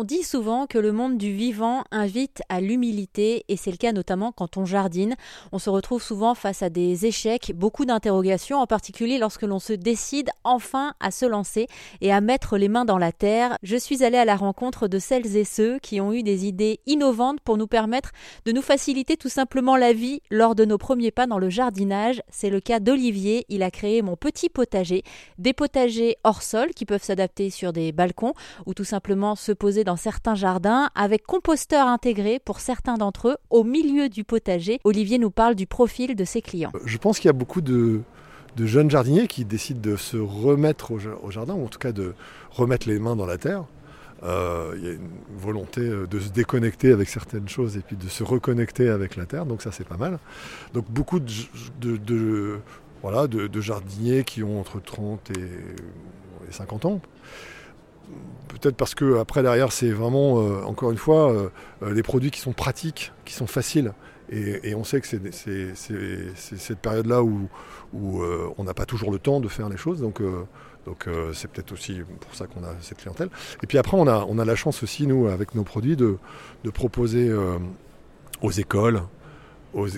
On dit souvent que le monde du vivant invite à l'humilité et c'est le cas notamment quand on jardine. On se retrouve souvent face à des échecs, beaucoup d'interrogations, en particulier lorsque l'on se décide enfin à se lancer et à mettre les mains dans la terre. Je suis allée à la rencontre de celles et ceux qui ont eu des idées innovantes pour nous permettre de nous faciliter tout simplement la vie lors de nos premiers pas dans le jardinage. C'est le cas d'Olivier. Il a créé mon petit potager, des potagers hors sol qui peuvent s'adapter sur des balcons ou tout simplement se poser dans certains jardins avec composteur intégré pour certains d'entre eux au milieu du potager. Olivier nous parle du profil de ses clients. Je pense qu'il y a beaucoup de, jeunes jardiniers qui décident de se remettre au, jardin, ou en tout cas de remettre les mains dans la terre. Euh, il y a une volonté euh, de se déconnecter avec certaines choses et puis de se reconnecter avec la terre, donc ça c'est pas mal. Donc beaucoup de, jardiniers qui ont entre 30 et 50 ans peut-être parce que après derrière c'est vraiment euh, encore une fois euh, euh, des produits qui sont pratiques, qui sont faciles. Et, on sait que c'est cette période-là où, où on n'a pas toujours le temps de faire les choses. Donc c'est peut-être aussi pour ça qu'on a cette clientèle. Et puis après on a, on a la chance aussi nous avec nos produits de, proposer aux écoles, aux,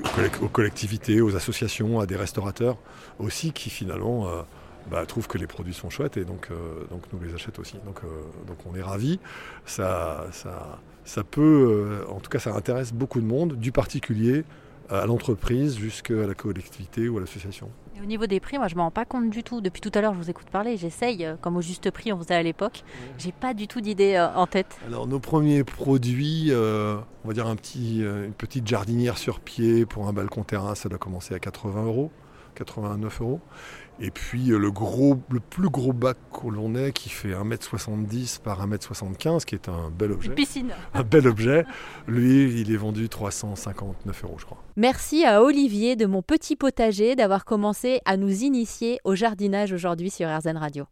collectivités, aux associations, à des restaurateurs aussi qui finalement bah, trouvent que les produits sont chouettes et donc, euh, donc nous les achètent aussi. Donc, euh, donc on est ravis. Ça, ça, ça peut, euh, en tout cas, ça intéresse beaucoup de monde, du particulier à l'entreprise jusqu'à la collectivité ou à l'association. au niveau des prix, moi je ne m'en rends pas compte du tout. Depuis tout à l'heure, je vous écoute parler, j'essaye, comme au juste prix on faisait à l'époque. J'ai pas du tout d'idée en tête. Alors nos premiers produits, on va dire un petit, une petite jardinière sur pied pour un balcon terrain, ça doit commencer à 80 euros. 89 euros. Et puis euh, le, gros, le plus gros bac que l'on ait qui fait 1m70 par 1m75, qui est un bel objet. Une piscine. Un bel objet. Lui, il est vendu 359 euros, je crois. Merci à Olivier de mon petit potager d'avoir commencé à nous initier au jardinage aujourd'hui sur RZN Radio.